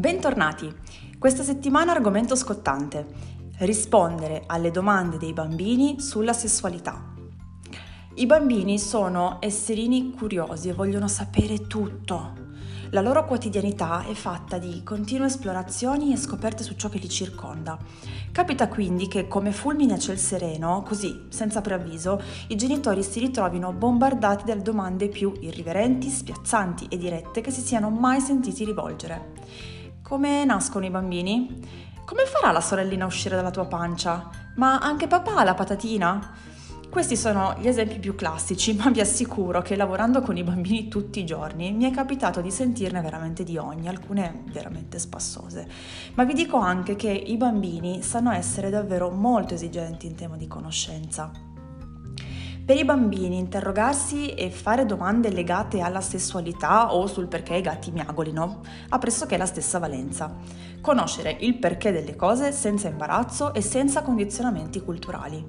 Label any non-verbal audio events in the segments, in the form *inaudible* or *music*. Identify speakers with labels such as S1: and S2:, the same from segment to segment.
S1: Bentornati! Questa settimana argomento scottante. Rispondere alle domande dei bambini sulla sessualità. I bambini sono esserini curiosi e vogliono sapere tutto. La loro quotidianità è fatta di continue esplorazioni e scoperte su ciò che li circonda. Capita quindi che, come fulmine a ciel sereno, così, senza preavviso, i genitori si ritrovino bombardati dalle domande più irriverenti, spiazzanti e dirette che si siano mai sentiti rivolgere. Come nascono i bambini? Come farà la sorellina a uscire dalla tua pancia? Ma anche papà ha la patatina? Questi sono gli esempi più classici, *laughs* ma vi assicuro che lavorando con i bambini tutti i giorni mi è capitato di sentirne veramente di ogni, alcune veramente spassose. Ma vi dico anche che i bambini sanno essere davvero molto esigenti in tema di conoscenza. Per i bambini interrogarsi e fare domande legate alla sessualità o sul perché i gatti miagolino ha pressoché la stessa valenza. Conoscere il perché delle cose senza imbarazzo e senza condizionamenti culturali.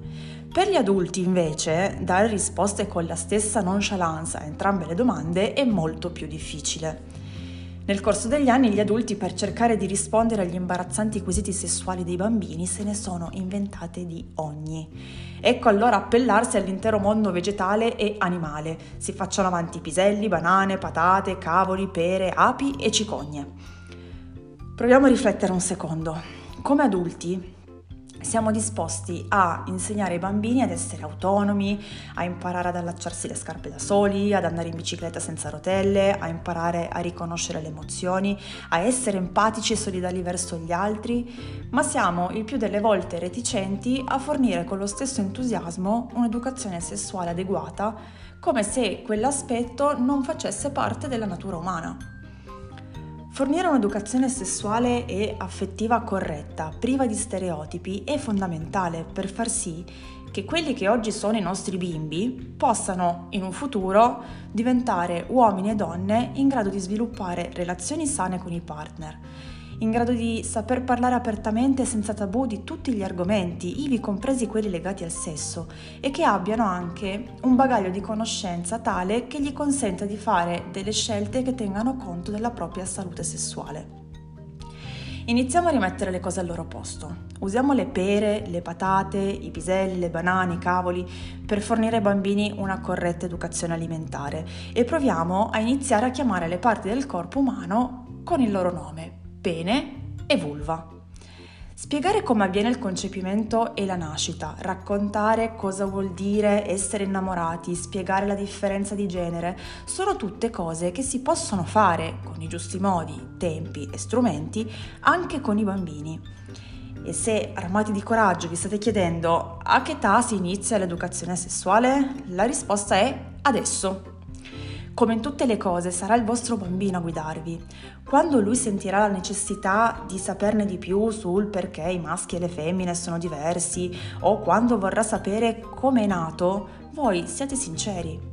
S1: Per gli adulti invece dare risposte con la stessa nonchalance a entrambe le domande è molto più difficile. Nel corso degli anni gli adulti per cercare di rispondere agli imbarazzanti quesiti sessuali dei bambini se ne sono inventate di ogni. Ecco allora appellarsi all'intero mondo vegetale e animale. Si facciano avanti piselli, banane, patate, cavoli, pere, api e cicogne. Proviamo a riflettere un secondo. Come adulti siamo disposti a insegnare ai bambini ad essere autonomi, a imparare ad allacciarsi le scarpe da soli, ad andare in bicicletta senza rotelle, a imparare a riconoscere le emozioni, a essere empatici e solidali verso gli altri, ma siamo il più delle volte reticenti a fornire con lo stesso entusiasmo un'educazione sessuale adeguata, come se quell'aspetto non facesse parte della natura umana. Fornire un'educazione sessuale e affettiva corretta, priva di stereotipi, è fondamentale per far sì che quelli che oggi sono i nostri bimbi possano in un futuro diventare uomini e donne in grado di sviluppare relazioni sane con i partner in grado di saper parlare apertamente senza tabù di tutti gli argomenti, ivi compresi quelli legati al sesso, e che abbiano anche un bagaglio di conoscenza tale che gli consenta di fare delle scelte che tengano conto della propria salute sessuale. Iniziamo a rimettere le cose al loro posto. Usiamo le pere, le patate, i piselli, le banane, i cavoli per fornire ai bambini una corretta educazione alimentare e proviamo a iniziare a chiamare le parti del corpo umano con il loro nome, pene e vulva. Spiegare come avviene il concepimento e la nascita, raccontare cosa vuol dire essere innamorati, spiegare la differenza di genere, sono tutte cose che si possono fare con i giusti modi, tempi e strumenti anche con i bambini. E se armati di coraggio vi state chiedendo a che età si inizia l'educazione sessuale, la risposta è adesso. Come in tutte le cose sarà il vostro bambino a guidarvi. Quando lui sentirà la necessità di saperne di più sul perché i maschi e le femmine sono diversi o quando vorrà sapere come è nato, voi siate sinceri.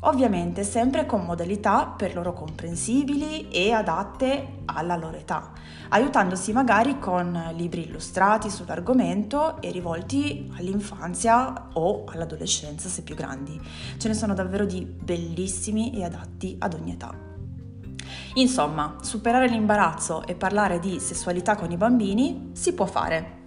S1: Ovviamente sempre con modalità per loro comprensibili e adatte alla loro età, aiutandosi magari con libri illustrati sull'argomento e rivolti all'infanzia o all'adolescenza se più grandi. Ce ne sono davvero di bellissimi e adatti ad ogni età. Insomma, superare l'imbarazzo e parlare di sessualità con i bambini si può fare